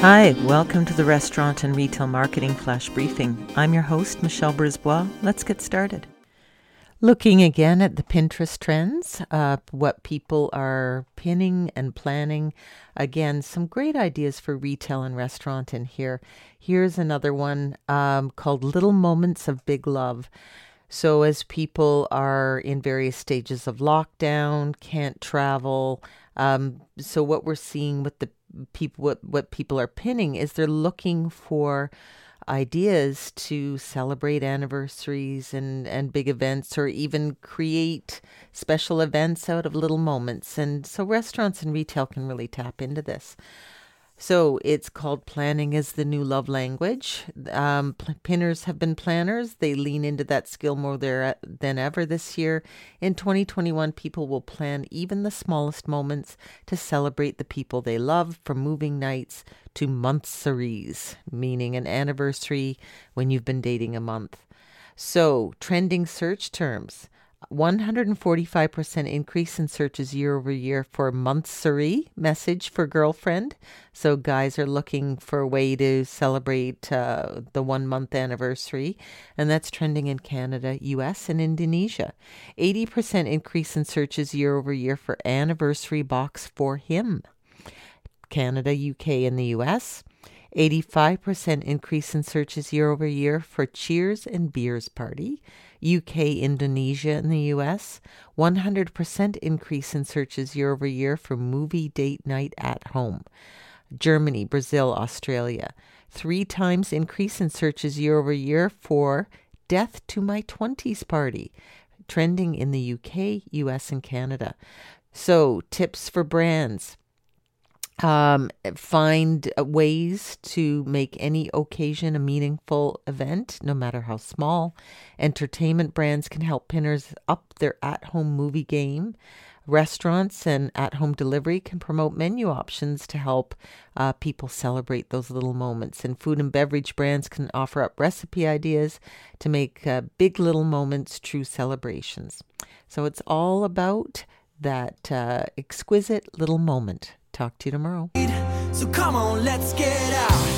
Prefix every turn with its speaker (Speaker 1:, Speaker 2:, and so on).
Speaker 1: Hi, welcome to the Restaurant and Retail Marketing Flash Briefing. I'm your host, Michelle Brisbois. Let's get started. Looking again at the Pinterest trends, uh, what people are pinning and planning. Again, some great ideas for retail and restaurant in here. Here's another one um, called Little Moments of Big Love. So, as people are in various stages of lockdown, can't travel, um, so what we're seeing with the people what what people are pinning is they're looking for ideas to celebrate anniversaries and and big events or even create special events out of little moments. And so restaurants and retail can really tap into this so it's called Planning is the New Love Language. Um, pinners have been planners. They lean into that skill more there than ever this year. In 2021, people will plan even the smallest moments to celebrate the people they love, from moving nights to monthsaries, meaning an anniversary when you've been dating a month. So, trending search terms. 145% increase in searches year over year for monthsary message for girlfriend. So guys are looking for a way to celebrate uh, the one month anniversary, and that's trending in Canada, US, and Indonesia. 80% increase in searches year over year for anniversary box for him. Canada, UK, and the US. 85% increase in searches year over year for Cheers and Beers Party. UK, Indonesia, and the US, 100% increase in searches year over year for movie date night at home. Germany, Brazil, Australia, three times increase in searches year over year for Death to My 20s Party, trending in the UK, US, and Canada. So, tips for brands um, find ways to make any occasion a meaningful event, no matter how small. Entertainment brands can help pinners up their at home movie game. Restaurants and at home delivery can promote menu options to help uh, people celebrate those little moments. And food and beverage brands can offer up recipe ideas to make uh, big little moments true celebrations. So it's all about that uh, exquisite little moment. Talk to you tomorrow.
Speaker 2: So come on, let's get out.